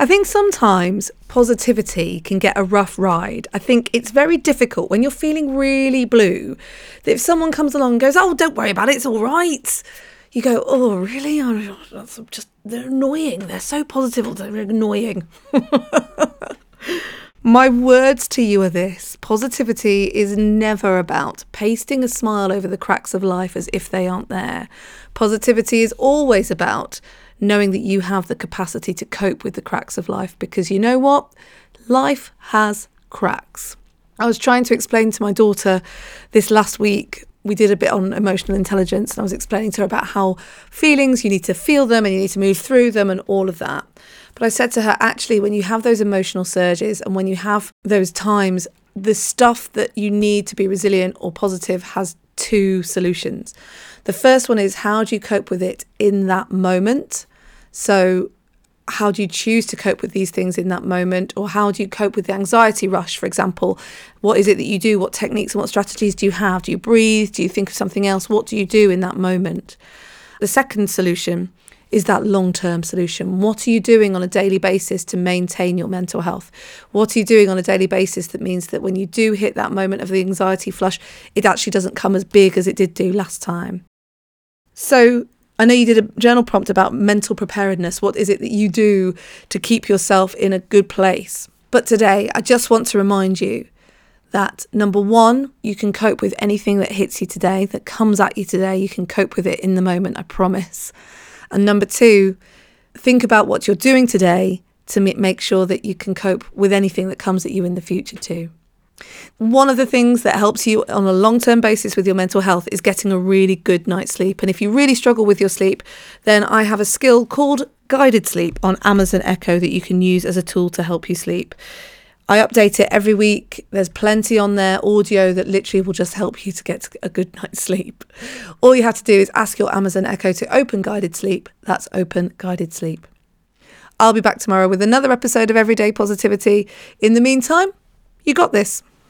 I think sometimes positivity can get a rough ride. I think it's very difficult when you're feeling really blue that if someone comes along and goes, Oh, don't worry about it, it's all right. You go, Oh, really? Oh, that's just, they're annoying. They're so positive, oh, they're annoying. My words to you are this positivity is never about pasting a smile over the cracks of life as if they aren't there. Positivity is always about knowing that you have the capacity to cope with the cracks of life because you know what? Life has cracks. I was trying to explain to my daughter this last week. We did a bit on emotional intelligence, and I was explaining to her about how feelings, you need to feel them and you need to move through them and all of that. But I said to her, actually, when you have those emotional surges and when you have those times, the stuff that you need to be resilient or positive has two solutions. The first one is how do you cope with it in that moment? So, how do you choose to cope with these things in that moment? Or how do you cope with the anxiety rush, for example? What is it that you do? What techniques and what strategies do you have? Do you breathe? Do you think of something else? What do you do in that moment? The second solution is that long term solution. What are you doing on a daily basis to maintain your mental health? What are you doing on a daily basis that means that when you do hit that moment of the anxiety flush, it actually doesn't come as big as it did do last time? So, I know you did a journal prompt about mental preparedness. What is it that you do to keep yourself in a good place? But today, I just want to remind you that number one, you can cope with anything that hits you today, that comes at you today. You can cope with it in the moment, I promise. And number two, think about what you're doing today to make sure that you can cope with anything that comes at you in the future too. One of the things that helps you on a long term basis with your mental health is getting a really good night's sleep. And if you really struggle with your sleep, then I have a skill called guided sleep on Amazon Echo that you can use as a tool to help you sleep. I update it every week. There's plenty on there, audio that literally will just help you to get a good night's sleep. All you have to do is ask your Amazon Echo to open guided sleep. That's open guided sleep. I'll be back tomorrow with another episode of Everyday Positivity. In the meantime, you got this.